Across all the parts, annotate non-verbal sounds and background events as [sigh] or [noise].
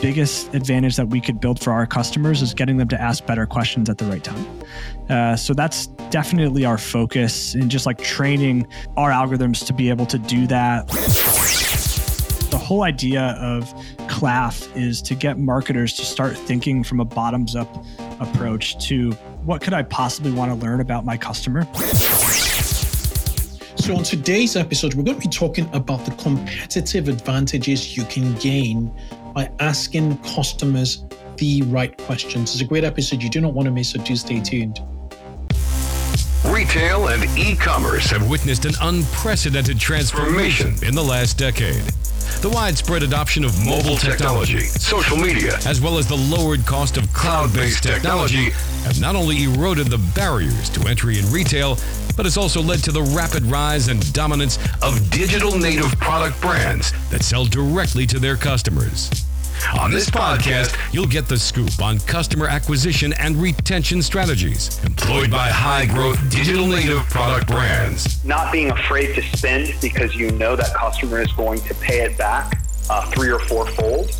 biggest advantage that we could build for our customers is getting them to ask better questions at the right time. Uh, so that's definitely our focus in just like training our algorithms to be able to do that. The whole idea of Claf is to get marketers to start thinking from a bottoms up approach to what could I possibly want to learn about my customer? So, on today's episode, we're going to be talking about the competitive advantages you can gain by asking customers the right questions. It's a great episode. You do not want to miss, so do stay tuned. Retail and e commerce have witnessed an unprecedented transformation in the last decade. The widespread adoption of mobile technology, social media, as well as the lowered cost of cloud based technology have not only eroded the barriers to entry in retail, but it's also led to the rapid rise and dominance of digital native product brands that sell directly to their customers. On this podcast, you'll get the scoop on customer acquisition and retention strategies employed by high growth digital native product brands. Not being afraid to spend because you know that customer is going to pay it back uh, three or four fold.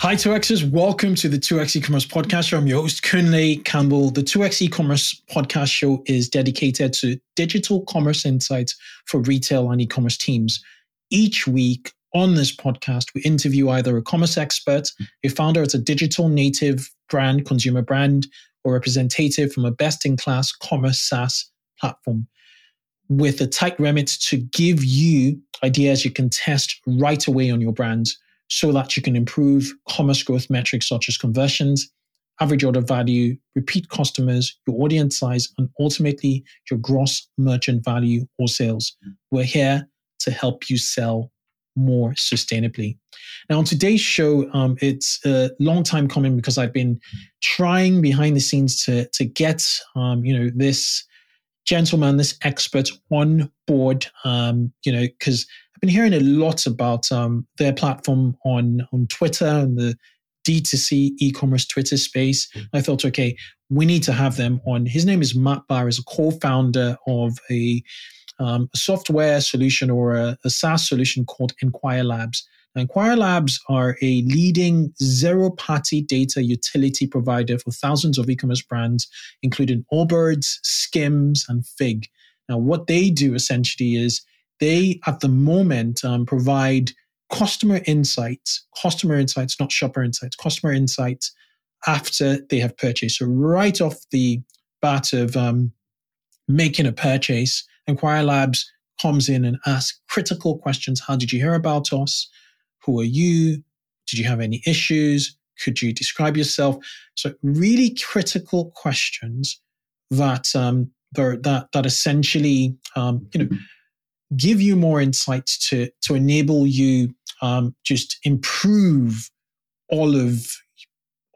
Hi, 2Xers. Welcome to the 2X e-commerce podcast show. I'm your host, Kunle Campbell. The 2X e-commerce podcast show is dedicated to digital commerce insights for retail and e-commerce teams. Each week on this podcast, we interview either a commerce expert, a founder of a digital native brand, consumer brand, or representative from a best-in-class commerce SaaS platform with a tight remit to give you ideas you can test right away on your brand so that you can improve commerce growth metrics such as conversions, average order value, repeat customers, your audience size, and ultimately your gross merchant value or sales. We're here to help you sell more sustainably. Now, on today's show, um, it's a long time coming because I've been trying behind the scenes to to get um, you know this gentleman, this expert on board. Um, you know, because I've been hearing a lot about um, their platform on on Twitter and the D2C e-commerce Twitter space. Mm. I thought, okay, we need to have them on. His name is Matt Bahr, is a co-founder of a, um, a software solution or a, a, SaaS solution called Enquire Labs. Now, Enquire Labs are a leading zero-party data utility provider for thousands of e-commerce brands, including Allbirds, Skims, and Fig. Now, what they do essentially is they, at the moment, um, provide customer insights, customer insights, not shopper insights, customer insights after they have purchased. So, right off the bat of um, making a purchase, Enquire Labs comes in and asks critical questions. How did you hear about us? Who are you? Did you have any issues? Could you describe yourself? So, really critical questions that um, that that essentially um, you know give you more insights to to enable you um, just improve all of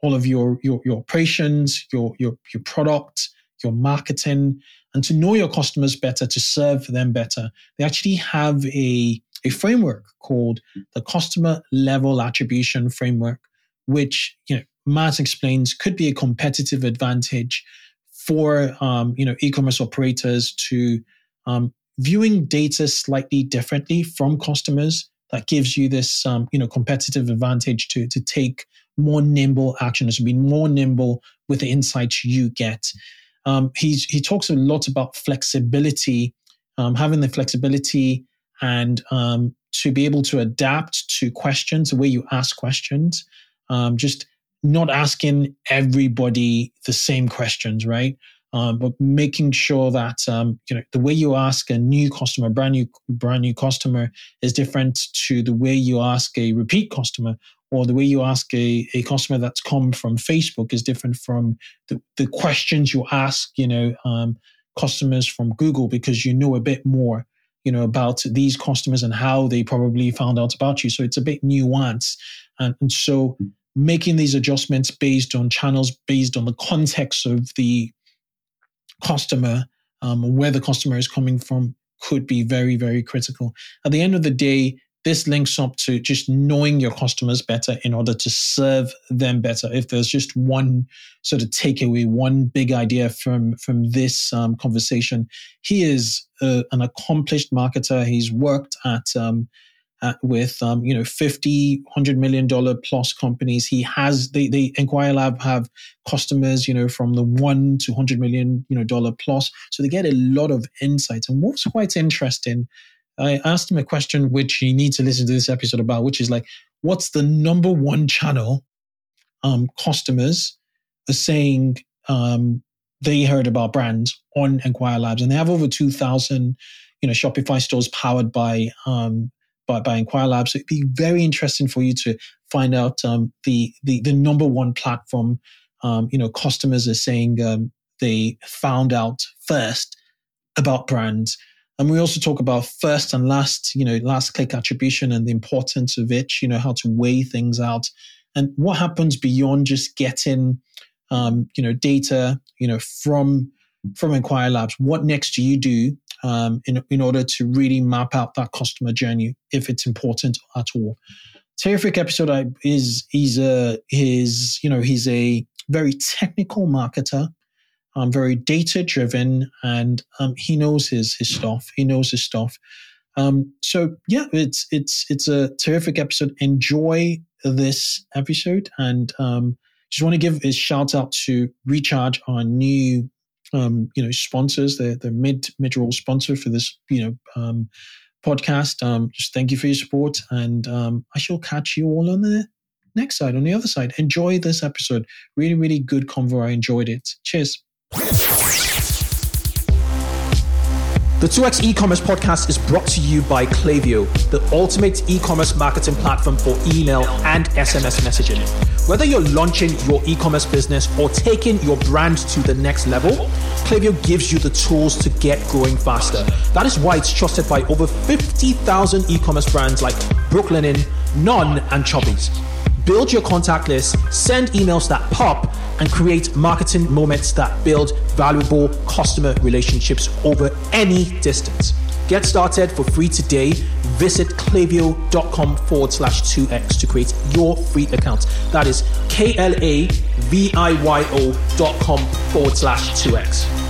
all of your your, your operations, your your your product, your marketing, and to know your customers better, to serve them better. They actually have a a framework called the customer level attribution framework, which you know Matt explains could be a competitive advantage for um, you know e-commerce operators to um, viewing data slightly differently from customers that gives you this um, you know competitive advantage to to take more nimble actions, to be more nimble with the insights you get. Um, he's, he talks a lot about flexibility, um, having the flexibility and um, to be able to adapt to questions, the way you ask questions, um, just not asking everybody the same questions, right? Um, but making sure that um, you know the way you ask a new customer, brand new brand new customer, is different to the way you ask a repeat customer, or the way you ask a, a customer that's come from Facebook is different from the, the questions you ask, you know, um, customers from Google because you know a bit more, you know, about these customers and how they probably found out about you. So it's a bit nuanced, and, and so making these adjustments based on channels, based on the context of the customer, um, where the customer is coming from, could be very, very critical. At the end of the day, this links up to just knowing your customers better in order to serve them better. If there's just one sort of takeaway, one big idea from from this um, conversation, he is uh, an accomplished marketer. He's worked at um, uh, with um, you know 50 100 million dollar plus companies. He has they Enquire Lab have customers you know from the 1 to 100 million you know dollar plus. So they get a lot of insights. And what's quite interesting i asked him a question which you need to listen to this episode about which is like what's the number one channel um, customers are saying um, they heard about brands on Enquire Labs? And they have over 2000 you know shopify stores powered by um, by, by Enquire Labs. So it'd be very interesting for you to find out um, the, the the number one platform. Um, you know, customers are saying um, they found out first about brands. And we also talk about first and last, you know, last click attribution and the importance of it, you know, how to weigh things out and what happens beyond just getting, um, you know, data, you know, from, from Enquire Labs. What next do you do um, in, in order to really map out that customer journey if it's important at all. Terrific episode. Is he's a he's you know he's a very technical marketer, um, very data driven, and um, he knows his his stuff. He knows his stuff. Um, so yeah, it's it's it's a terrific episode. Enjoy this episode, and um, just want to give a shout out to Recharge, our new um, you know, sponsors, the the mid mid roll sponsor for this, you know, um, podcast. Um, just thank you for your support, and um, I shall catch you all on the next side, on the other side. Enjoy this episode. Really, really good convo. I enjoyed it. Cheers. The 2x e-commerce podcast is brought to you by Klaviyo, the ultimate e-commerce marketing platform for email and SMS messaging. Whether you're launching your e-commerce business or taking your brand to the next level, Klaviyo gives you the tools to get growing faster. That is why it's trusted by over 50,000 e-commerce brands like Brooklinen, Non, and Chubbies. Build your contact list, send emails that pop, and create marketing moments that build valuable customer relationships over any distance. Get started for free today. Visit klaviyo.com forward slash 2x to create your free account. That is K L A V I Y O dot com forward slash 2x.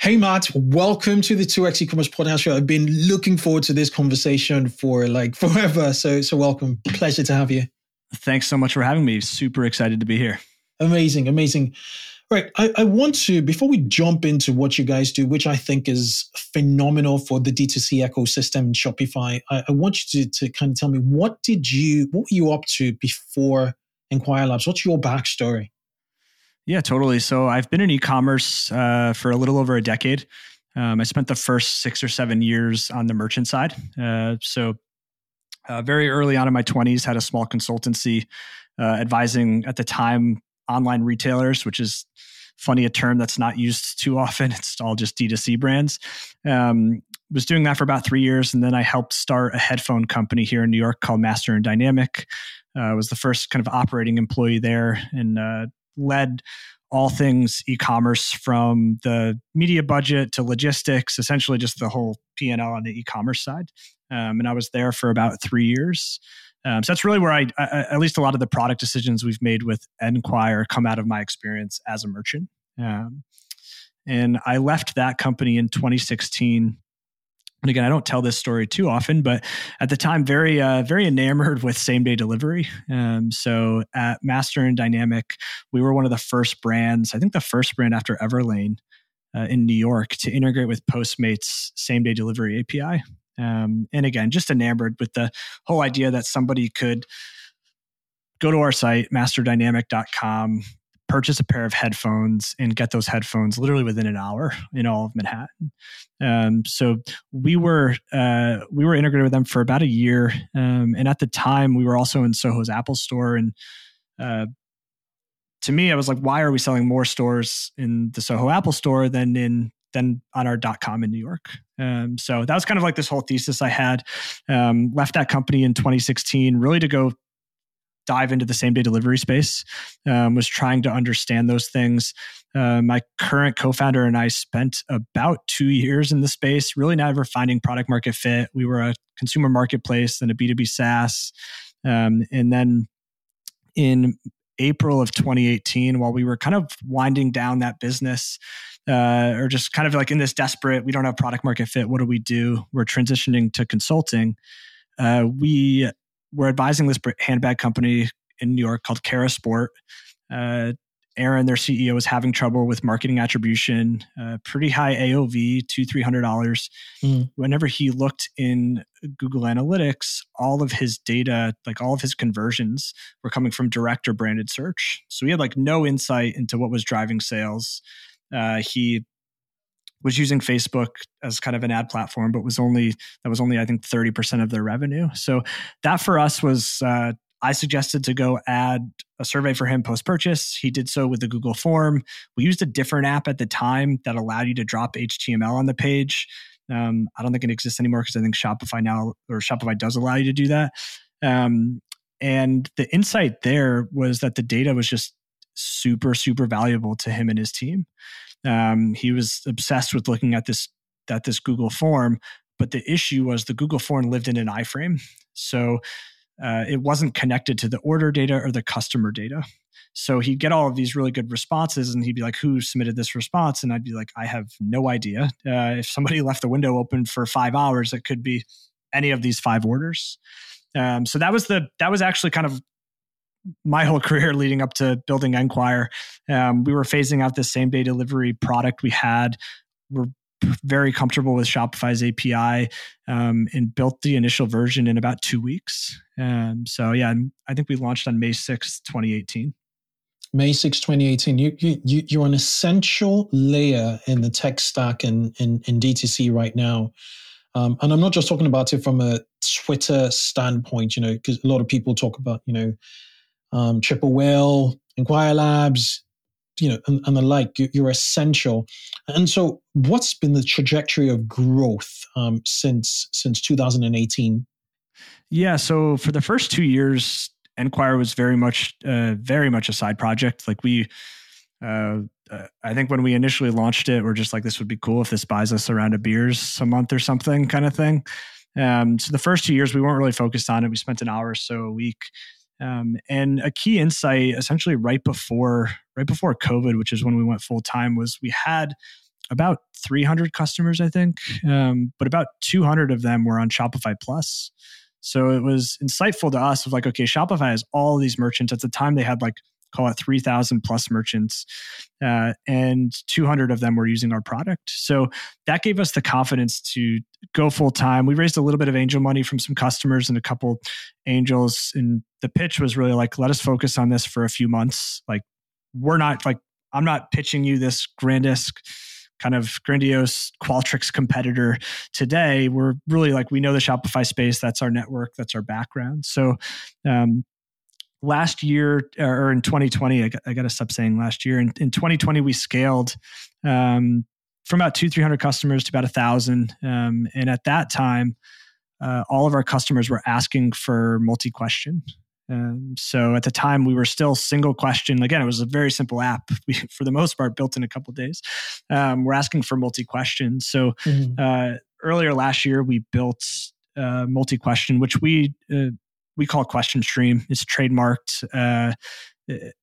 Hey, Matt, welcome to the 2x e-commerce podcast show. I've been looking forward to this conversation for like [laughs] forever. So, so welcome. Pleasure to have you. Thanks so much for having me. Super excited to be here. Amazing, amazing. Right. I, I, want to, before we jump into what you guys do, which I think is phenomenal for the D2C ecosystem in Shopify, I, I want you to, to kind of tell me what did you, what were you up to before Enquire Labs? What's your backstory? Yeah, totally. So I've been in e-commerce uh, for a little over a decade. Um, I spent the first six or seven years on the merchant side. Uh, so uh, very early on in my 20s, had a small consultancy uh, advising at the time online retailers, which is funny a term that's not used too often. [laughs] It's all just D2C brands. Um, was doing that for about three years, and then I helped start a headphone company here in New York called Master and Dynamic. Uh, was the first kind of operating employee there, and uh, led all things e-commerce from the media budget to logistics, essentially just the whole P and L on the e-commerce side. Um, and I was there for about three years. Um, so that's really where I, I, at least a lot of the product decisions we've made with Enquire come out of my experience as a merchant. Um, and I left that company in 2016. And again, I don't tell this story too often, but at the time, very, uh, very enamored with same day delivery. Um, so at Master and Dynamic, we were one of the first brands, I think the first brand after Everlane uh, in New York to integrate with Postmates same day delivery API. Um, and again, just enamored with the whole idea that somebody could go to our site, masterdynamic.com, purchase a pair of headphones and get those headphones literally within an hour in all of Manhattan. Um, so we were uh, we were integrated with them for about a year, um, and at the time we were also in Soho's Apple Store. And uh, to me, I was like, why are we selling more stores in the Soho Apple Store than in than on our dot com in New York? Um, so that was kind of like this whole thesis I had. Um, left that company in 2016, really to go dive into the same day delivery space. Um, was trying to understand those things. Uh, my current co-founder and I spent about two years in the space, really never finding product market fit. We were a consumer marketplace, then a B2B SaaS, um, and then in April of 2018, while we were kind of winding down that business, uh, or just kind of like in this desperate, we don't have product market fit. What do we do? We're transitioning to consulting. Uh, we were advising this handbag company in New York called Caraa Sport. Uh, Aaron, their CEO, was having trouble with marketing attribution, uh, pretty high AOV, two three hundred dollars. Mm. Whenever he looked in Google Analytics, all of his data, like all of his conversions, were coming from direct or branded search. So he had like no insight into what was driving sales. Uh, he was using Facebook as kind of an ad platform, but was only that was only I think thirty percent of their revenue. So that for us was uh, I suggested to go add a survey for him post purchase. He did so with the Google form. We used a different app at the time that allowed you to drop HTML on the page. Um, I don't think it exists anymore because I think Shopify now or Shopify does allow you to do that. Um, and the insight there was that the data was just super, super valuable to him and his team. Um, he was obsessed with looking at this at this Google form, but the issue was the Google form lived in an iframe, so uh, it wasn't connected to the order data or the customer data. So he'd get all of these really good responses, and he'd be like, "Who submitted this response?" And I'd be like, "I have no idea. Uh, if somebody [laughs] left the window open for five hours, it could be any of these five orders." Um, so that was the that was actually kind of my whole [laughs] career leading up to building Enquire. Um, we were phasing out the same day delivery product we had. We're very comfortable with Shopify's API um, and built the initial version in about two weeks. Um, so yeah, I think we launched on May 6th, 2018. May 6, 2018. You, you, you're an essential layer in the tech stack in, in, in DTC right now. Um, and I'm not just talking about it from a Twitter standpoint, you know, because a lot of people talk about, you know, um, Triple Whale, Enquire Labs, you know, and, and the like. You're essential. And so, what's been the trajectory of growth um, since since 2018? Yeah. So for the first two years, Enquire was very much uh, very much a side project. Like we. Uh, uh, I think when we initially launched it, we're just like, this would be cool if this buys us a round of beers a month or something, kind of thing. Um, so the first two years, we weren't really focused on it. We spent an hour or so a week um, and a key insight, essentially right before right before COVID, which is when we went full time, was we had about 300 customers, I think, um, but about 200 of them were on Shopify Plus. So it was insightful to us of like, okay, Shopify has all these merchants. At the time, they had like call it 3,000 plus merchants, uh, and 200 of them were using our product. So that gave us the confidence to go full time. We raised a little bit of angel money from some customers and a couple angels. And the pitch was really like, let us focus on this for a few months. Like, we're not like, I'm not pitching you this grandest kind of grandiose Qualtrics competitor today. We're really like, we know the Shopify space. That's our network. That's our background. So, um, last year or in 2020 i got, I got to stop saying last year in, in 2020 we scaled um, from about two 300 customers to about a thousand. Um, and at that time uh, all of our customers were asking for multi-question. Um, so at the time we were still single question. Again it was a very simple app. [laughs] We, for the most part built in a couple days. Um, we're asking for multi-question. So mm-hmm. uh, earlier last year we built uh, multi-question which we uh, we call question stream. It's trademarked uh,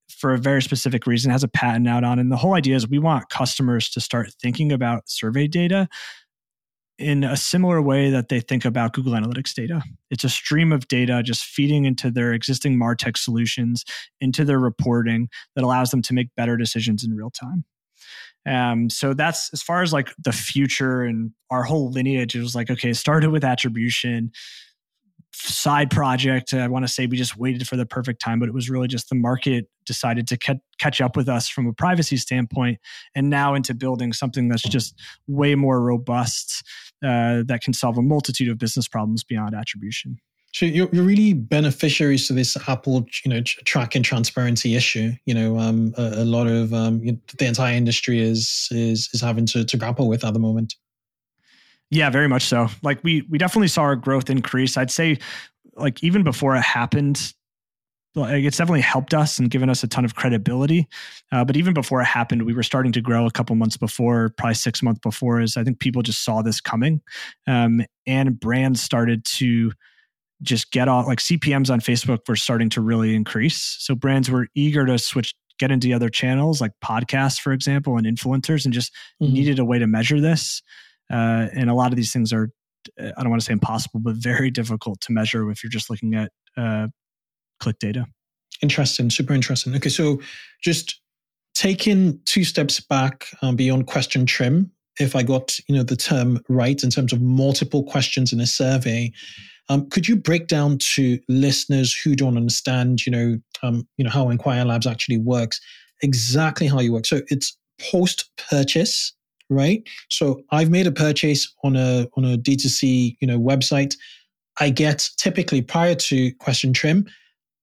for a very specific reason, it has a patent out on. And the whole idea is we want customers to start thinking about survey data in a similar way that they think about Google Analytics data. It's a stream of data just feeding into their existing MarTech solutions, into their reporting that allows them to make better decisions in real time. Um, so that's as far as like the future and our whole lineage. It was like, okay, started with attribution, side project. I want to say we just waited for the perfect time, but it was really just the market decided to ca- catch up with us from a privacy standpoint, and now into building something that's just way more robust uh, that can solve a multitude of business problems beyond attribution. So you're, you're really beneficiaries to this Apple, you know, track and transparency issue. You know, um, a, a, lot of um, the entire industry is is is having to, to grapple with at the moment. Yeah, very much so. Like we we definitely saw our growth increase. I'd say, like even before it happened, like it's definitely helped us and given us a ton of credibility. Uh, but even before it happened, we were starting to grow a couple months before, probably six months before. Is I think people just saw this coming, um, and brands started to just get off like CPMs on Facebook were starting to really increase. So brands were eager to switch, get into other channels like podcasts, for example, and influencers, and just mm-hmm. needed a way to measure this. Uh, and a lot of these things are, I don't want to say impossible, but very difficult to measure if you're just looking at uh, click data. Interesting, super interesting. Okay, so just taking two steps back um, beyond question trim, if I got you know the term right in terms of multiple questions in a survey, um, could you break down to listeners who don't understand, you know, um, you know how Enquire Labs actually works, exactly how you work? So it's post purchase, right? So I've made a purchase on a on a D2C, you know, website. I get typically prior to question trim,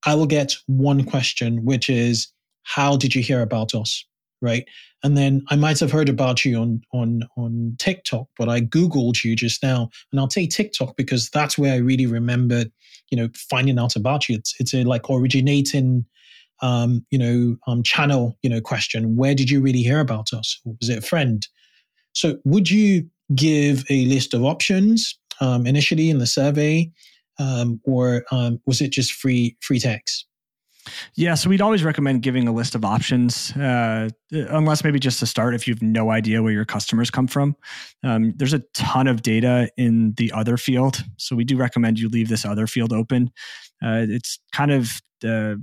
I will get one question, which is, "How did you hear about us?" Right? And then I might have heard about you on on on TikTok, but I googled you just now, and I'll take TikTok because that's where I really remembered, you know, finding out about you. It's it's a like originating, um, you know, um, channel, you know, question. Where did you really hear about us? Was it a friend? So, would you give a list of options um, initially in the survey, um, or um, was it just free free text? Yeah, so we'd always recommend giving a list of options, uh, unless maybe just to start if you have no idea where your customers come from. Um, there's a ton of data in the other field, so we do recommend you leave this other field open. Uh, it's kind of uh,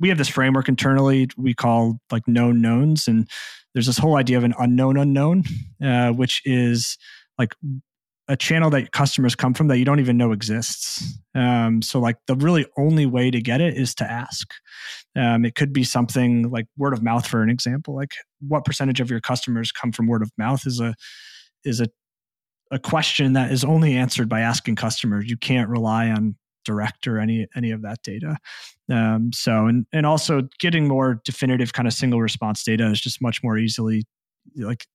we have this framework internally we call like known knowns, and there's this whole idea of an unknown unknown, uh, which is like a channel that customers come from that you don't even know exists. Um, so, like, the really only way to get it is to ask. Um, it could be something like word of mouth, for an example. Like, what percentage of your customers come from word of mouth is a is a a question that is only answered by asking customers. You can't rely on direct or any any of that data. Um, so, and and also getting more definitive kind of single response data is just much more easily like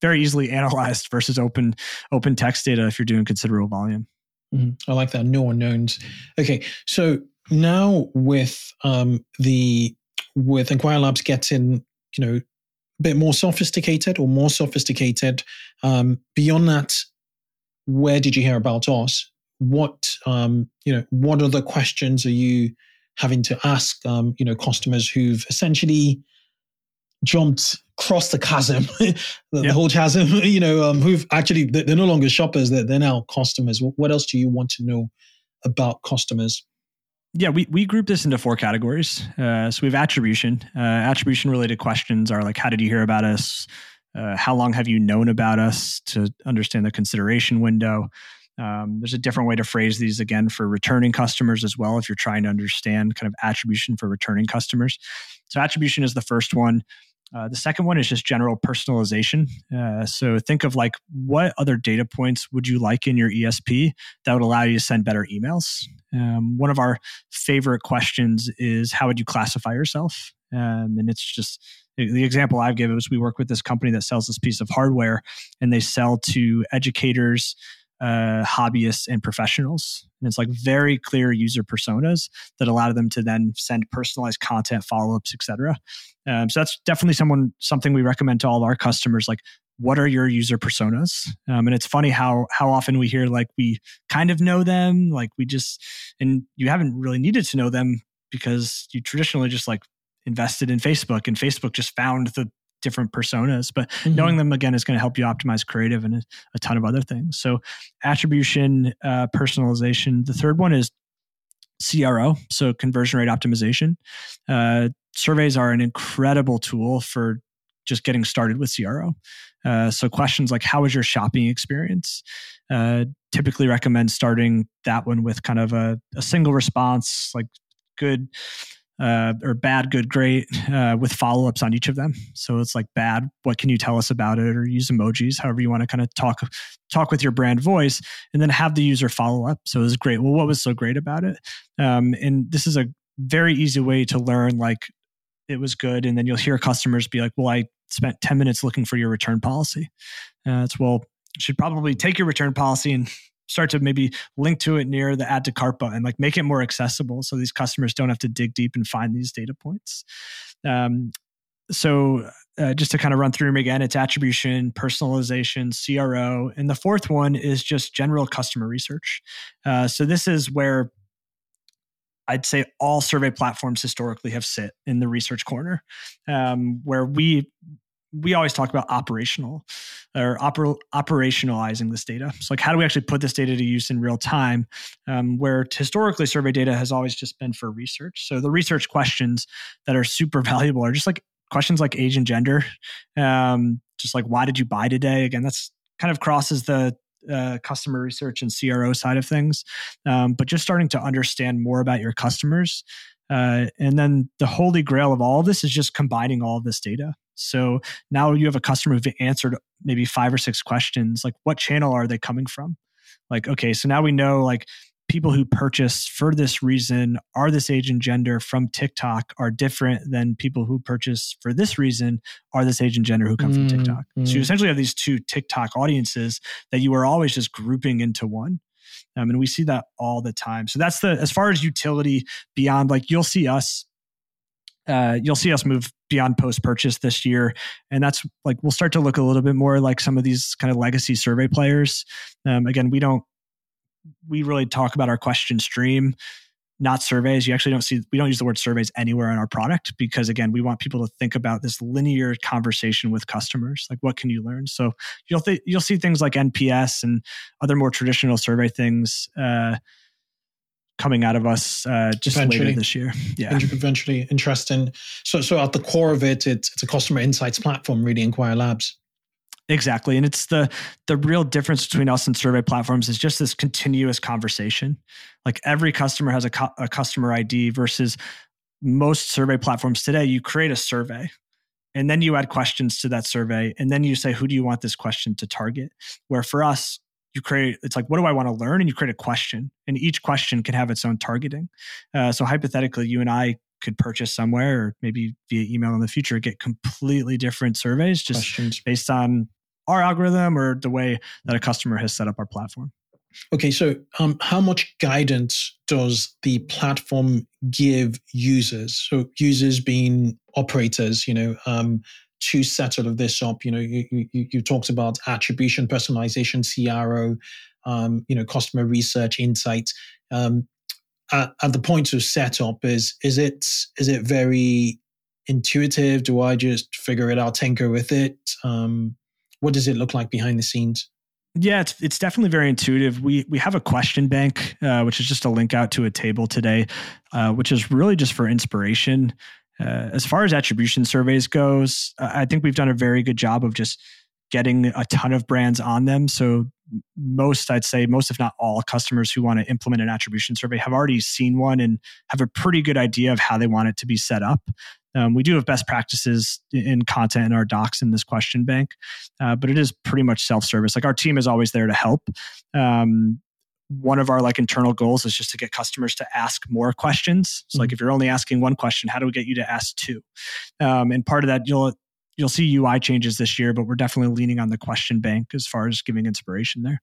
very easily analyzed versus open open text data if you're doing considerable volume. Mm-hmm. I like that. No unknowns. Okay, so now with um, the with Enquire Labs getting you know a bit more sophisticated or more sophisticated. Um, beyond that, where did you hear about us? What um, you know? What other questions are you having to ask? Um, you know, customers who've essentially jumped across the chasm, [laughs] the, the, whole chasm, [laughs] you know, um, who've actually, they're no longer shoppers, they're, they're now customers. What else do you want to know about customers? Yeah, we, we group this into four categories. Uh, so we have attribution. Uh, attribution related questions are like, how did you hear about us? Uh, how long have you known about us to understand the consideration window? Um, there's a different way to phrase these again for returning customers as well, if you're trying to understand kind of attribution for returning customers. So, attribution is the first one. Uh, the second one is just general personalization. Uh, so think of like what other data points would you like in your ESP that would allow you to send better emails? Um, one of our favorite questions is how would you classify yourself? Um, and it's just the example I've given is we work with this company that sells this piece of hardware and they sell to educators, uh, hobbyists and professionals. And it's like very clear user personas that allow them to then send personalized content, follow ups, etc. Um, so that's definitely someone something we recommend to all of our customers. Like, what are your user personas? Um, and it's funny how how often we hear like we kind of know them, like we just and you haven't really needed to know them because you traditionally just like invested in Facebook and Facebook just found the different personas, but mm-hmm. knowing them again is going to help you optimize creative and a, a ton of other things. So attribution, uh, personalization. The third one is CRO, so conversion rate optimization. Uh, surveys are an incredible tool for just getting started with CRO. Uh, so questions like how was your shopping experience? Uh, typically recommend starting that one with kind of a, a single response, like good uh, or bad, good, great, uh, with follow ups on each of them. So it's like bad, what can you tell us about it, or use emojis, however you want to kind of talk talk with your brand voice, and then have the user follow up. So it was great. Well, what was so great about it? Um, and this is a very easy way to learn like it was good, and then you'll hear customers be like, "Well, I spent ten minutes looking for your return policy." Uh, it's well, should probably take your return policy and start to maybe link to it near the add to cart button, like make it more accessible so these customers don't have to dig deep and find these data points. Um, so uh, just to kind of run through them again, it's attribution, personalization, CRO, and the fourth one is just general customer research. Uh, so this is where I'd say all survey platforms historically have sit in the research corner, um, where we we always talk about operational or oper- operationalizing this data. So, like, how do we actually put this data to use in real time? Um, where historically, survey data has always just been for research. So, the research questions that are super [laughs] valuable are just like questions like age and gender, um, just like why did you buy today? Again, that's kind of crosses the uh, customer research and CRO side of things, um, but just starting to understand more about your customers. Uh, and then the holy grail of all of this is just combining all of this data. So now you have a customer who've answered maybe five or six questions. Like, what channel are they coming from? Like, okay, so now we know like people who purchase for this reason are this age and gender from TikTok are different than people who purchase for this reason are this age and gender who come mm, from TikTok. So you mm. essentially have these two TikTok audiences that you are always just grouping into one. Um, and we see that all the time. So that's the as far as utility beyond like you'll see us uh, you'll see us move beyond post purchase this year. And that's like, we'll start to look a little bit more like some of these kind of legacy survey players. Um, again, we don't, we really talk about our question stream, not surveys. You actually don't see, we don't use the word surveys anywhere in our product because, again, we want people to think about this linear conversation with customers. Like, what can you learn? So you'll, th- you'll see things like NPS and other more traditional survey things. Uh, coming out of us uh, just eventually. later this year. Yeah, eventually, interesting. So, so at the core of it, it's it's a customer insights platform, really. Enquire Labs. Exactly, and it's the the real difference between us and survey platforms is just this continuous conversation. Like every customer has a, co- a customer ID versus most survey platforms today. You create a survey, and then you add questions to that survey, and then you say, who do you want this question to target? Where for us, you create it's like what do i want to learn? And you create a question and each question can have its own targeting. Uh, so hypothetically you and i could purchase somewhere or maybe via email in the future get completely different surveys just questions. based on our algorithm or the way that a customer has set up our platform. Okay so um, how much guidance does the platform give users? So users being operators you know um, to set all of this up. You know, you, you, you talked about attribution, personalization, CRO, um, you know, customer research, insights. Um, at, at, the point of setup, is is it is it very intuitive? Do I just figure it out, tinker with it? Um, what does it look like behind the scenes? Yeah, it's it's definitely very intuitive. We we have a question bank, uh, which is just a link out to a table today, uh, which is really just for inspiration. Uh, as far as attribution surveys goes, I think we've done a very good job of just getting a ton of brands on them. So most, I'd say most, if not all customers who want to implement an attribution survey have already seen one and have a pretty good idea of how they want it to be set up. Um, we do have best practices in content in our docs in this question bank, uh, but it is pretty much self-service. Like our team is always there to help. Um, one of our like internal goals is just to get customers to ask more questions. So like mm-hmm. if you're only asking one question, how do we get you to ask two? Um, and part of that you'll you'll see UI changes this year, but we're definitely leaning on the question bank as far as giving inspiration there.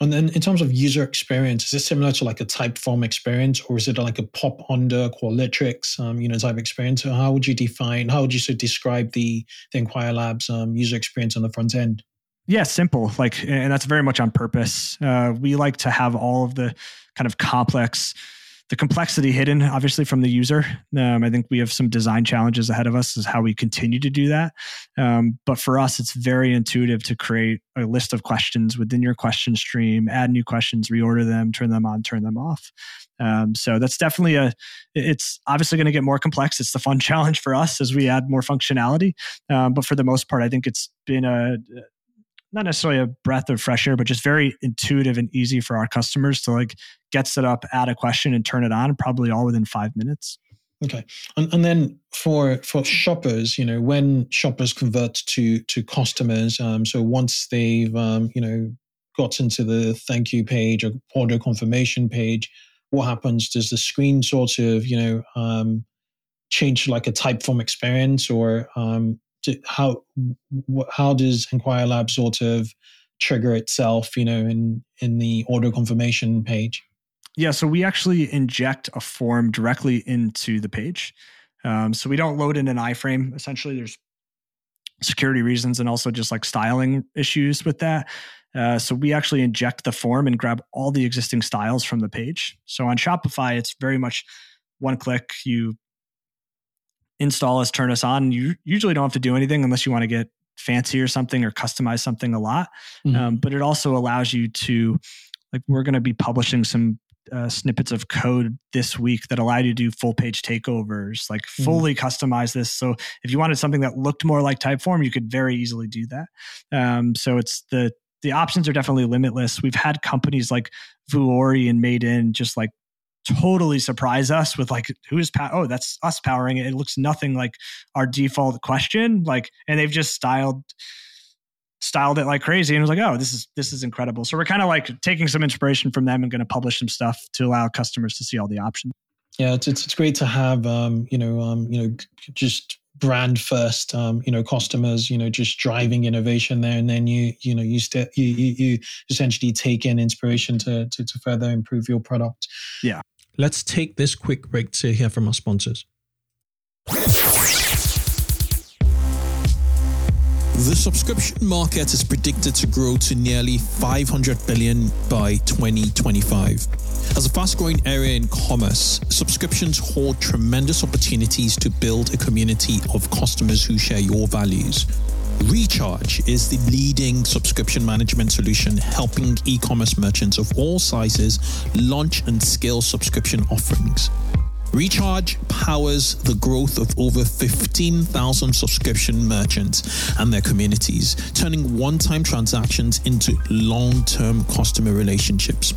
And then in terms of user experience, is this similar to like a Typeform experience or is it like a pop under Qualtrics, um, you know, type experience? Or how would you define, how would you sort of describe the, the Enquire Labs um, user experience on the front end? Yeah, simple. Like, and that's very much on purpose. Uh, we like to have all of the kind of complex the complexity hidden, obviously, from the user. Um, I think we have some design challenges ahead of us as how we continue to do that. Um, but for us, it's very intuitive to create a list of questions within your question stream, add new questions, reorder them, turn them on, turn them off. Um, so that's definitely a. It's obviously going to get more complex. It's the fun [laughs] challenge for us as we add more functionality. Um, but for the most part, I think it's been a not necessarily a breath of fresh air, but just very intuitive and easy for our customers to like get set up, add a question, and turn it on. Probably all within five minutes. Okay, and and then for for shoppers, you know, when shoppers convert to to customers, um, so once they've um, you know got into the thank you page or order confirmation page, what happens? Does the screen sort of you know um, change like a Typeform experience, or um, how how does Enquire Lab sort of trigger itself, you know, in in the order confirmation page? Yeah, so we actually inject a form directly into the page. Um, so we don't load in an iframe. Essentially, there's security reasons and also just like styling issues with that. Uh, so we actually inject the form and grab all the existing styles from the page. So on Shopify, it's very much one click. You install us, turn us on. You usually don't have to do anything unless you want to get fancy or something or customize something a lot. Mm-hmm. Um, but it also allows you to, like, we're going to be publishing some uh, snippets of code this week that allow you to do full page takeovers, like mm-hmm. fully customize this. So if you wanted something that looked more like Typeform, you could very easily do that. Um, so it's the the options are definitely limitless. We've had companies like Vuori and Made In just like totally surprise us with like who's pow- oh that's us powering it. It looks nothing like our default question like and they've just styled styled it like crazy and was like oh this is this is incredible. So we're kind of like taking some inspiration from them and going to publish some stuff to allow customers to see all the options. Yeah it's it's, it's great to have um you know um you know just brand first um, you know customers you know just driving innovation there. And then you you know you st- you, you, you essentially take in inspiration to, to to further improve your product. Yeah. Let's take this quick break to hear from our sponsors The subscription market is predicted to grow to nearly 500 billion by 2025. As a fast growing area in commerce, subscriptions hold tremendous opportunities to build a community of customers who share your values. Recharge is the leading subscription management solution helping e commerce merchants of all sizes launch and scale subscription offerings. Recharge powers the growth of over 15,000 subscription merchants and their communities, turning one time transactions into long term customer relationships.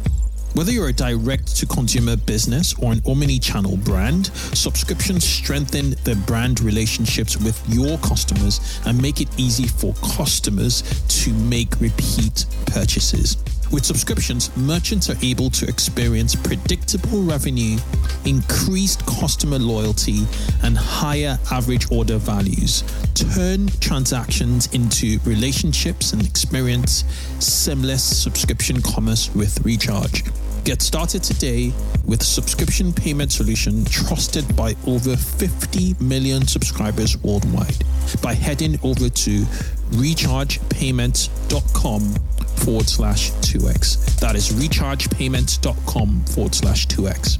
Whether you're a direct to consumer business or an omni channel brand, subscriptions strengthen the brand relationships with your customers and make it easy for customers to make repeat purchases. With subscriptions, merchants are able to experience predictable revenue, increased customer loyalty, and higher average order values. Turn transactions into relationships and experience seamless subscription commerce with Recharge. Get started today with subscription payment solution trusted by over 50 million subscribers worldwide by heading over to rechargepayments.com forward slash 2x. That is rechargepayments.com forward slash 2x.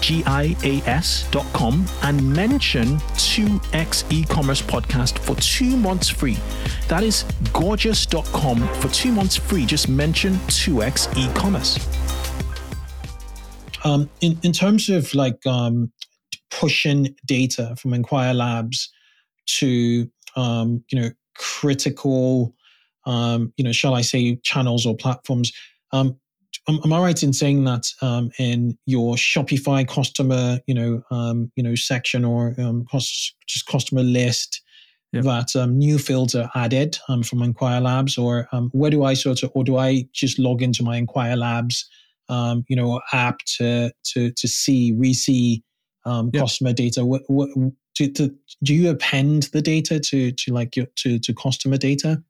G I A S.com and mention 2x e commerce podcast for two months free. That is gorgias.com for two months free. Just mention 2x e commerce. Um, in, in terms of like um, pushing data from Enquire Labs to um, you know critical um, you know shall I say channels or platforms. Um, am, I right in saying that um, in your Shopify customer you know um, you know section or um, cost, just customer list? Yep. That um, new fields are added um, from Enquire Labs, or um, where do I sort of, or do I just log into my Enquire Labs, um, you know, app to to to see, re-see um, yep. customer data? What, what to, to, do you append the data to to like your, to to customer data?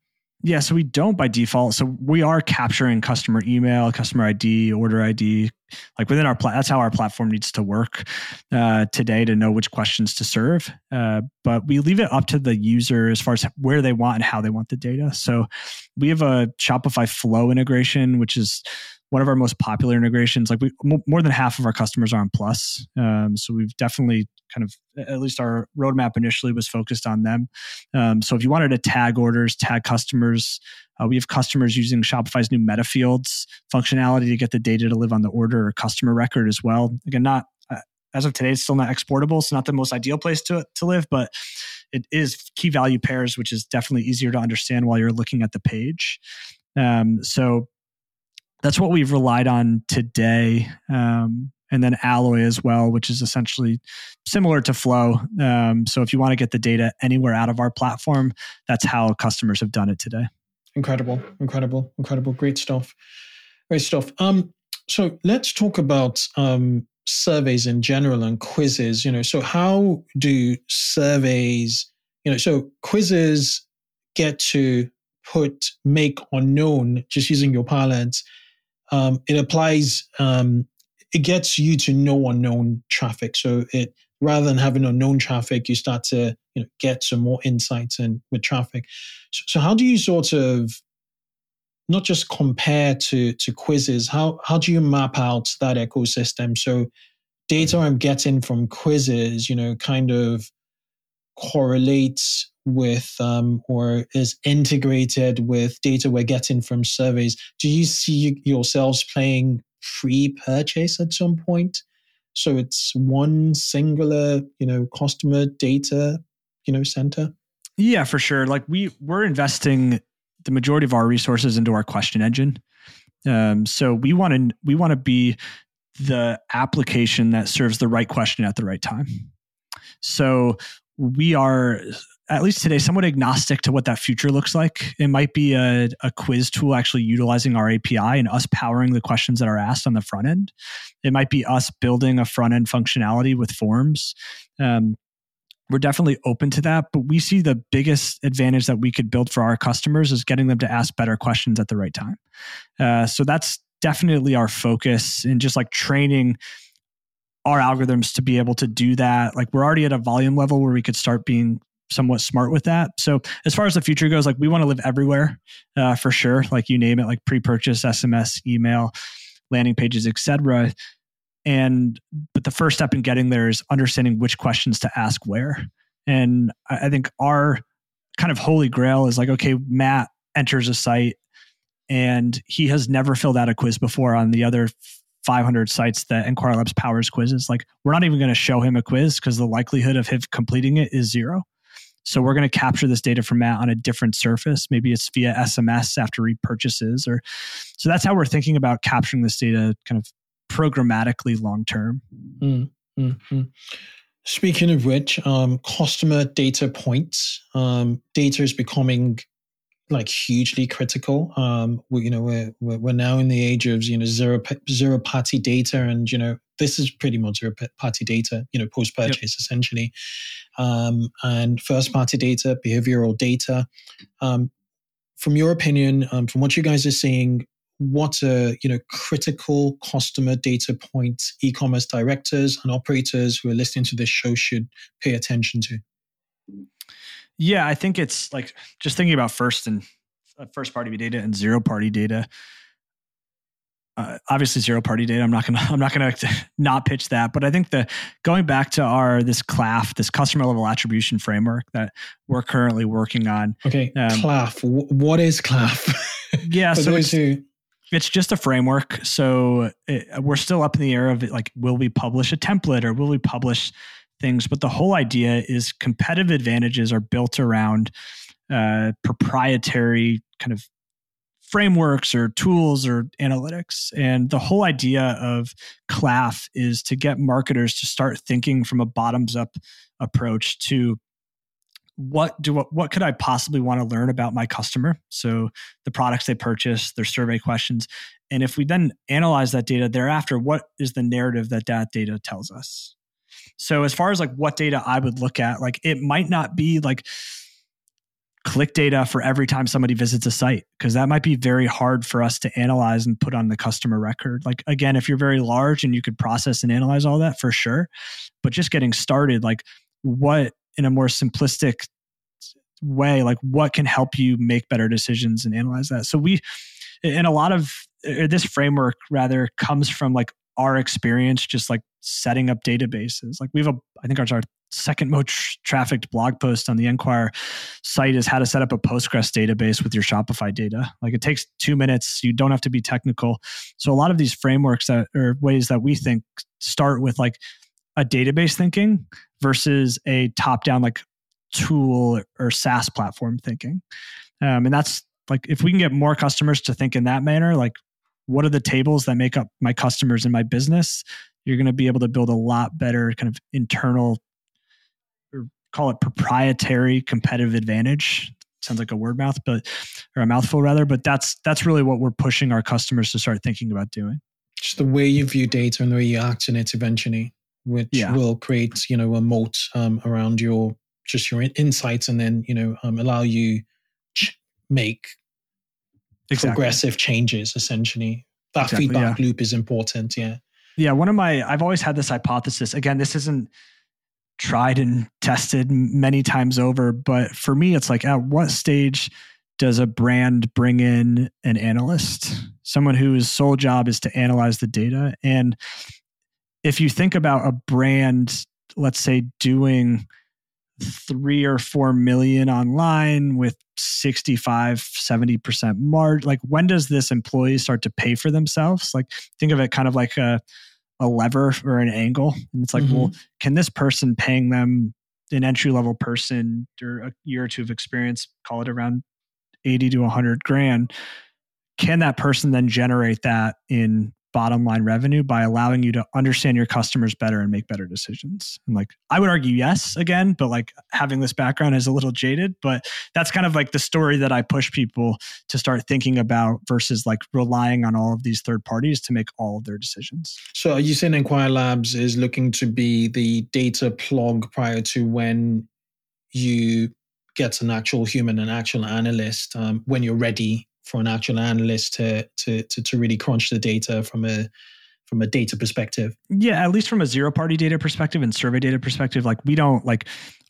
Yeah, so we don't by default. So we are capturing customer email, customer ID, order ID, like within our plat. That's how our platform needs to work uh, today to know which questions to serve. Uh, but we leave it up to the user as far as where they want and how they want the data. So we have a Shopify Flow integration, which is one of our most popular integrations. Like we, more than half of our customers are on Plus, um, so we've definitely kind of at least our roadmap initially was focused on them. Um, so if you wanted to tag orders, tag customers, uh, we have customers using Shopify's new meta fields functionality to get the data to live on the order or customer record as well. Again, not uh, as of today, it's still not exportable, so not the most ideal place to to live, but it is key value pairs, which is definitely easier to understand while you're looking at the page. Um, so that's what we've relied on today. Um, and then Alloy as well, which is essentially similar to Flow. Um, so if you want to get the data anywhere out of our platform, that's how customers have done it today. Incredible, incredible, incredible, great stuff, great stuff. Um, so let's talk about um, surveys in general and quizzes. You know, so how do surveys? You know, so quizzes get to put make unknown just using your parlance um, it applies, um, it gets you to know unknown traffic. So it rather than having unknown traffic, you start to you know, get some more insights in with traffic. So, so how do you sort of not just compare to to quizzes? How how do you map out that ecosystem? So data I'm getting from quizzes, you know, kind of correlates with um, or is integrated with data we're getting from surveys. Do you see yourselves playing pre-purchase at some point? So it's one singular, you know, customer data, you know, center. Yeah, for sure. Like we we're investing the majority of our resources into our question engine. Um, so we want to we want to be the application that serves the right question at the right time. So we are at least today somewhat agnostic to what that future looks like. It might be a, a quiz tool actually utilizing our api and us powering the questions that are asked on the front end. It might be us building a front end functionality with forms. Um, we're definitely open to that but we see the biggest advantage that we could build for our customers is getting them to ask better questions at the right time. Uh, so that's definitely our focus in just like training our algorithms to be able to do that. Like we're already at a volume level where we could start being somewhat smart with that. So as far as the future goes, like we want to live everywhere uh, for sure. Like you name it, like pre-purchase, SMS, email, landing pages, etc. And but the first step in getting there is understanding which questions to ask where. And I think our kind of holy grail is like, okay, Matt enters a site and he has never filled out a quiz before on the other 500 sites that Enquire Labs powers quizzes. Like we're not even going to show him a quiz because the likelihood of him completing it is zero. So we're going to capture this data from Matt on a different surface. Maybe it's via SMS after repurchases, or so that's how we're thinking about capturing this data kind of programmatically long term. Mm-hmm. Speaking of which, um, customer data points, um, data is becoming like hugely critical. Um, we, you know, we're, we're now in the age of you know zero zero party data, and you know this is pretty much zero party data. You know, post purchase yep. essentially, um, and first party data, behavioral data. Um, from your opinion, um, from what you guys are seeing, what are you know critical customer data points e-commerce directors and operators who are listening to this show should pay attention to? Yeah, I think it's like just thinking about first and uh, first party data and zero party data. Uh, obviously, zero party data. I'm not gonna [laughs] I'm not gonna [laughs] not pitch that, but I think the going back to our this CLAF, this customer level attribution framework that we're currently working on. Okay, um, CLAF. what is CLAF? [laughs] yeah, so it's, who... it's just a framework. So it, we're still up in the air of it, like, will we publish a template or will we publish things. But the whole idea is competitive advantages are built around uh, proprietary kind of frameworks or tools or analytics. And the whole idea of CLAF is to get marketers to start thinking from a bottoms up approach to what do what, what could I possibly want to learn about my customer? So the products they purchase, their survey questions, and if we then analyze that data thereafter, what is the narrative that that data tells us? So as far as like what data I would look at, like it might not be like click data for every time somebody visits a site because that might be very hard for us to analyze and put on the customer record. Like again, if you're very large and you could process and analyze all that for sure, but just getting started, like what in a more simplistic way, like what can help you make better decisions and analyze that. So we, in a lot of uh, this framework rather comes from like our experience, just like setting up databases. Like we have a, I think our, our second most trafficked blog post on the Enquire site is how to set up a Postgres database with your Shopify data. Like it takes two minutes. You don't have to be technical. So a lot of these frameworks that are ways that we think start with like a database thinking versus a top down like tool or SaaS platform thinking. Um, and that's like if we can get more customers to think in that manner, like what are the tables that make up my customers in my business? You're going to be able to build a lot better kind of internal or call it proprietary competitive advantage. Sounds like a word mouth, but or a mouthful rather. But that's that's really what we're pushing our customers to start thinking about doing. Just the way you view data and the way you act in it eventually, which yeah. will create you know a moat um, around your just your insights, and then you know um, allow you make exactly. progressive changes essentially. That exactly, feedback yeah. loop is important yeah. Yeah one of my i've always had this hypothesis. Again this isn't tried and tested many times over but for me it's like at what stage does a brand bring in an analyst? Someone whose sole job is to analyze the data. And if you think about a brand let's say doing three or four million online with 65 70% margin like when does this employee start to pay for themselves like think of it kind of like a, a lever or an angle and it's like mm-hmm. well can this person paying them an entry level person or a year or two of experience call it around 80 to 100 grand can that person then generate that in bottom line revenue by allowing you to understand your customers better and make better decisions. And like I would argue yes again, but like having this background is a little jaded, but that's kind of like the story that I push people to start thinking about versus like relying on all of these third parties to make all of their decisions. So are you saying Enquire Labs is looking to be the data plug prior to when you get an actual human, an actual analyst um, when you're ready for an actual analyst to, to to to really crunch the data from a from a data perspective. Yeah, at least from a zero party data perspective and survey data perspective, like we don't like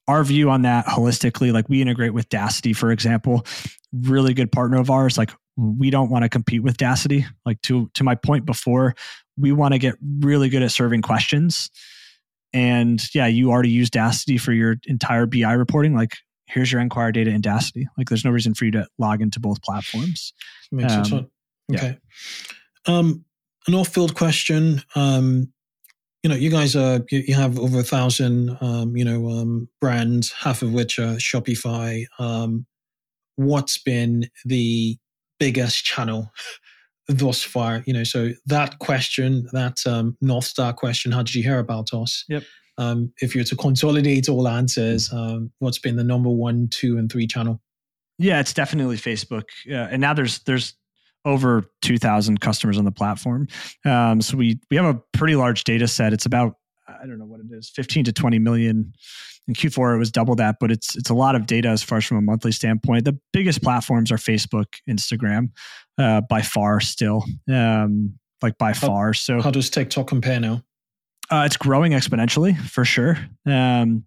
our view on that holistically. Like we integrate with Daasity, for example, really good partner of ours. Like we don't want to compete with Daasity. Like to to my point before, we want to get really good at serving questions. And yeah, you already use Daasity for your entire BI reporting. Like here's your Enquire data in Daasity. Like there's no reason for you to log into both platforms. Makes um, sense. Okay. Yeah. Um, an off-field question. Um, you know, you guys are you have over a thousand, um, you know, um, brands, half of which are Shopify. Um, what's been the biggest channel [laughs] thus far? You know, so that question, that um, North Star question, how did you hear about us? Yep um, if you're to consolidate all answers, um, what's been the number one, two, and three channel? Yeah, it's definitely Facebook, uh, and now there's there's over 2,000 customers on the platform. Um, so we we have a pretty large data set. It's about I don't know what it is, 15 to 20 million. In Q4, it was double that, but it's it's a lot of data as far as from a monthly standpoint. The biggest platforms are Facebook, Instagram, uh, by far still, um, like by how, far. So how does TikTok compare now? Uh, it's growing exponentially for sure. Um,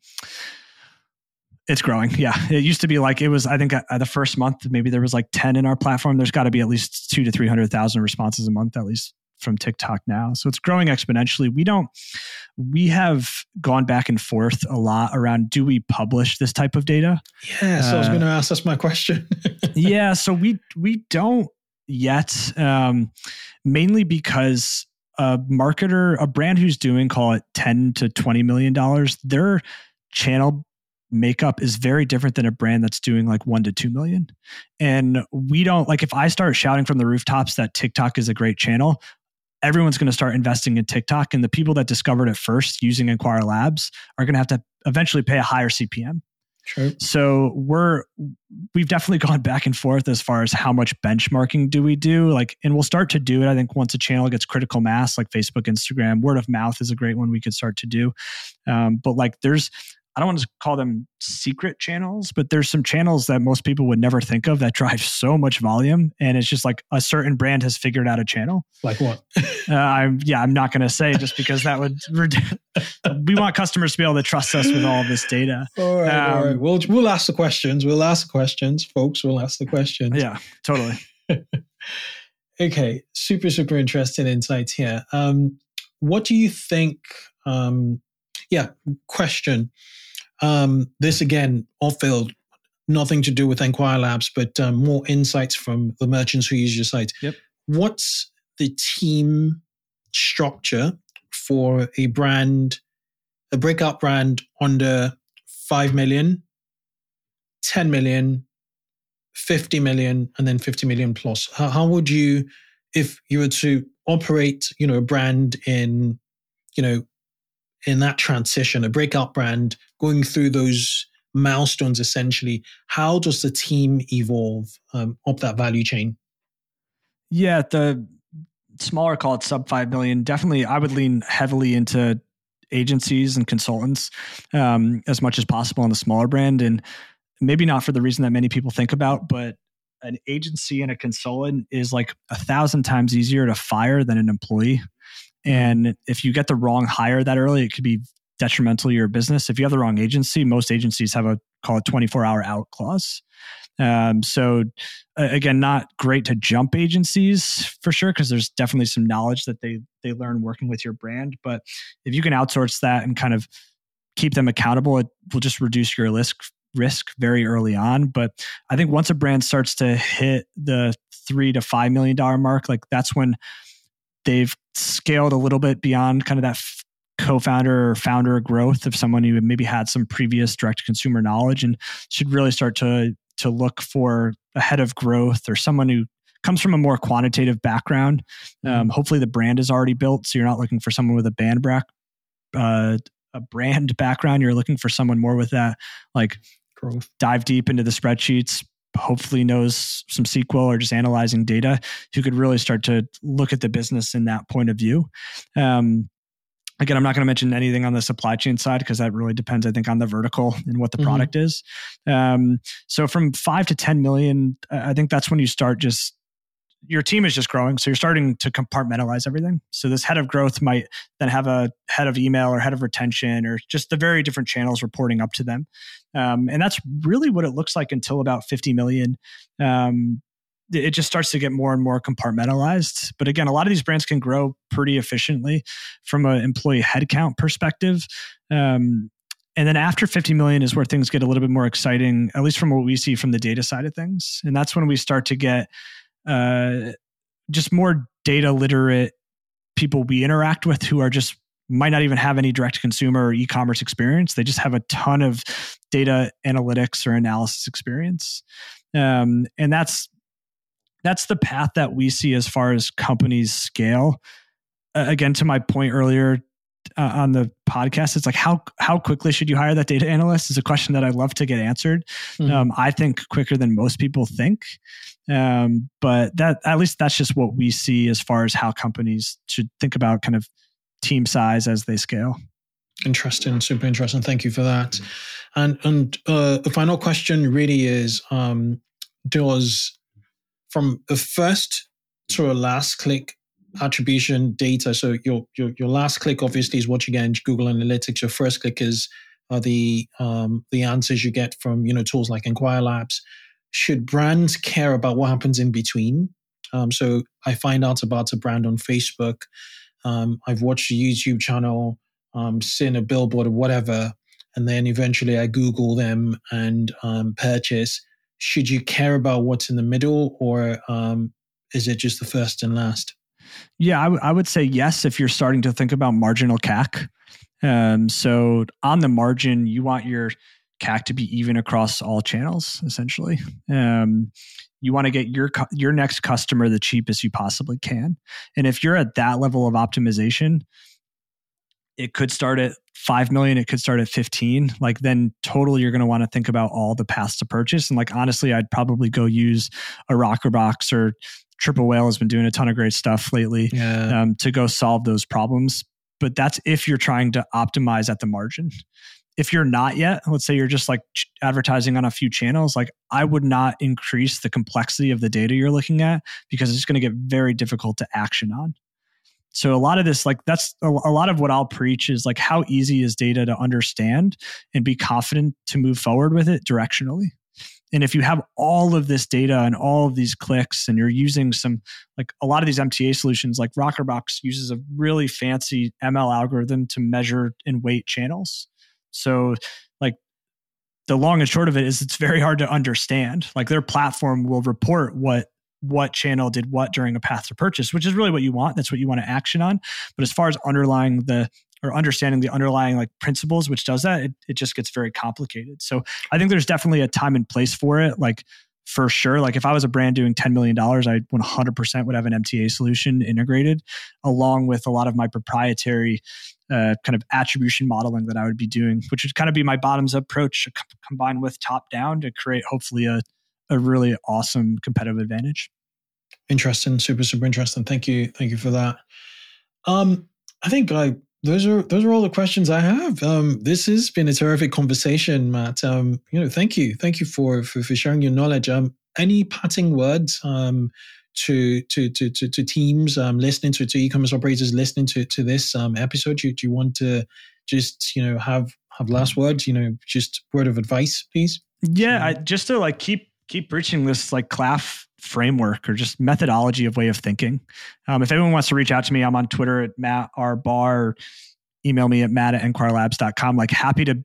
it's growing. Yeah. It used to be like, it was, I think uh, the first month, maybe there was like 10 in our platform. There's got to be at least two to 300,000 responses a month, at least from TikTok now. So it's growing exponentially. We don't, we have gone back and forth a lot around do we publish this type of data? Yeah. So uh, I was uh, going to ask, that's my question. [laughs] yeah. So we, we don't yet, um, mainly because a marketer, a brand who's doing call it 10 to 20 million dollars, their channel makeup is very different than a brand that's doing like 1 to 2 million. And we don't like if I start shouting from the rooftops that TikTok is a great channel, everyone's going to start investing in TikTok and the people that discovered it first using Enquire Labs are going to have to eventually pay a higher CPM. True. So we're we've definitely [laughs] gone back and forth as far as how much benchmarking do we do. Like, and we'll start to do it. I think once a channel gets critical mass, like Facebook, Instagram, word of mouth is a great one we could start to do. Um, but like, there's I don't want to call them secret channels, but there's some channels that most people would never think of that drive [laughs] so much volume, and it's just like a certain brand has figured out a channel. Like what? [laughs] uh, I'm yeah, I'm not going to say just because that would. [laughs] we want customers to be able to trust us with all of this data. All right, um, all right. We'll we'll ask the questions. We'll ask the questions, folks. We'll ask the questions. Yeah, totally. okay, super super interesting insights here. Um, what do you think? Um, yeah, question um, this again, off field, nothing to do with Enquire Labs, but um, more insights from the merchants who use your site. Yep. What's the team structure for a brand, a breakout brand under 5 million, 10 million, 50 million, and then 50 million plus? How, how would you, if you were to operate, you know, a brand in, you know, in that transition, a breakout brand going through those milestones essentially, how does the team evolve um, up that value chain? Yeah, the smaller, call it sub 5 million, definitely I would lean heavily into agencies and consultants um, as much as possible on the smaller brand. And maybe not for the reason that many people think about, but an agency and a consultant is like a thousand times easier to fire than an employee. And if you get the wrong hire that early, it could be detrimental to your business. If you have the wrong agency, most agencies have a call it 24 hour out clause. Um, so again, not great to jump agencies for sure, because there's definitely some knowledge that they they learn working with your brand. But if you can outsource that and kind of keep them accountable, it will just reduce your risk risk very early on. But I think once a brand starts to hit the three to five million dollar mark, like that's when they've scaled a little bit beyond kind of that co-founder or founder of growth of someone who maybe had some previous direct consumer knowledge and should really start to to look for a head of growth or someone who comes from a more quantitative background. Mm-hmm. Um, hopefully, the brand is already built, so you're not looking for someone with a band back, uh, a brand background. You're looking for someone more with that like growth. dive deep into the spreadsheets, hopefully knows some SQL or just analyzing data, who could really start to look at the business in that point of view. Um, again, I'm not going to mention anything on the supply chain side because that really depends, I think, on the vertical and what the mm-hmm. product is. Um, so from five to 10 million, I think that's when you start just your team is just growing. So you're starting to compartmentalize everything. So this head of growth might then have a head of email or head of retention or just the very different channels reporting up to them. Um, and that's really what it looks like until about 50 million. Um, it just starts to get more and more compartmentalized. But again, a lot of these brands can grow pretty efficiently from an employee headcount perspective. Um, and then after 50 million is where things get a little bit more exciting, at least from what we see from the data side of things. And that's when we start to get uh, just more data literate people we interact with who are just might not even have any direct consumer or e-commerce experience. They just have a ton of data analytics or analysis experience, um, and that's that's the path that we see as far as companies scale. Uh, again, to my point earlier, uh, on the podcast it's like how how quickly should you hire that data analyst is a question that i love to get answered. Mm-hmm. um, i think quicker than most people think. Um, but that at least that's just what we see as far as how companies should think about kind of team size as they scale. Interesting super interesting. Thank you for that. And and uh, the final question really is um, does from a first to a last click attribution data. So your, your your last click obviously is what you get in Google Analytics. Your first click is are the um, the answers you get from you know tools like Enquire Labs. Should brands care about what happens in between? Um, so I find out about a brand on Facebook. Um, I've watched a YouTube channel, um, seen a billboard or whatever, and then eventually I Google them and um, purchase. Should you care about what's in the middle, or um, is it just the first and last? Yeah, I, w- I would say yes if you're starting to think about marginal CAC. Um, so on the margin, you want your CAC to be even across all channels, essentially. Um, you want to get your your next customer the cheapest you possibly can, and if you're at that level of optimization, it could start at 5 million it could start at 15 like then total you're going to want to think about all the paths to purchase. And like honestly i'd probably go use a Rockerbox or triple whale has been doing a ton of great stuff lately yeah. um, to go solve those problems. But that's if you're trying to optimize at the margin. If you're not yet let's say you're just like advertising on a few channels like i would not increase the complexity of the data you're looking at because it's going to get very difficult to action on so a lot of this, like that's a, a, lot of what I'll preach is like how easy is data to understand and be confident to move forward with it directionally. And if you have all of this data and all of these clicks and you're using some like a lot of these MTA solutions, like Rockerbox uses a really fancy ML algorithm to measure and weight channels. So like the long and short of it is it's very hard to understand. Like their platform will report what what channel did what during a path to purchase, which is really what you want. That's what you want to action on. But as far as underlying the or understanding the underlying like principles which does that, it, it just gets very complicated. So I think there's definitely a time and place for it. Like for sure. Like if I was a brand doing $10 million, I 100% would have an MTA solution integrated along with a lot of my proprietary uh, kind of attribution modeling that I would be doing, which would kind of be my bottoms approach combined with top down to create hopefully a, a really awesome competitive advantage. Interesting, super super interesting. Thank you, thank you for that. Um, I think I those are those are all the questions I have. Um, this has been a terrific conversation, Matt. Um, you know, thank you, thank you for for, for sharing your knowledge. Um, any parting words um, to, to to to to teams um, listening to to e-commerce operators listening to to this um, episode? Do, do you want to just you know have have last words? You know, just word of advice, please. Yeah, I, just to like keep keep preaching this like CLAF framework or just methodology of way of thinking. Um, if anyone wants to reach out to me, I'm on Twitter at Matt R Bahr, email me at matt at enquirelabs.com. Like happy to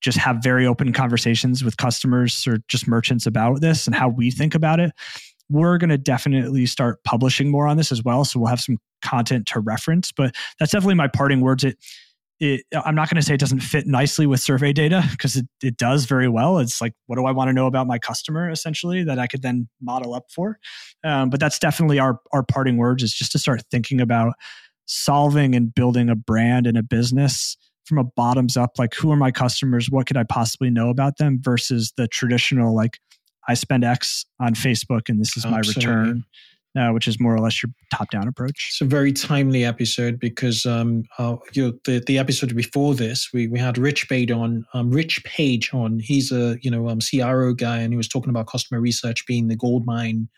just have very open conversations with customers or just merchants about this and how we think about it. We're going to definitely start publishing more on this as well. So we'll have some content to reference, but that's definitely my parting words. It, it, I'm not going to say it doesn't fit nicely with survey data because it, it does very well. It's like, what do I want to know about my customer essentially that I could then model up for? Um, but that's definitely our, our parting words is just to start thinking about solving and building a brand and a business from a bottoms up, like who are my customers? What could I possibly know about them versus the traditional, like I spend X on Facebook and this is Absolutely. my return uh, which is more or less your top down approach. It's a very timely episode because um, uh, you the the episode before this, we we had Rich Page on. Um, Rich Page on. He's a you know um, CRO guy, and he was talking about customer research being the gold mine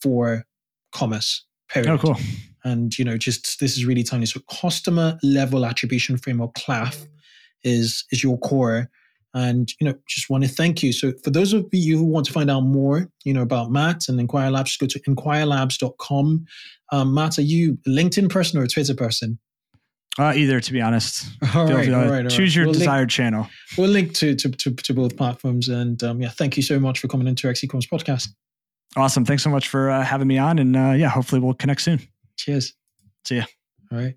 for commerce. Period. Oh, cool. And you know, just this is really timely. So, customer level attribution framework (CLAF) is is your core and you know just want to thank you. So for those of you who want to find out more you know about matt and Enquire Labs just go to enquirelabs.com um, matt are you a linkedin person or a twitter person? Uh, either to be honest. All right, all right, all choose your we'll desired link, channel. we'll link to, to, to, to both platforms and um, yeah thank you so much for coming into x e-commerce podcast. Awesome. Thanks so much for uh, having me on and uh, yeah hopefully we'll connect soon. Cheers. See ya. All right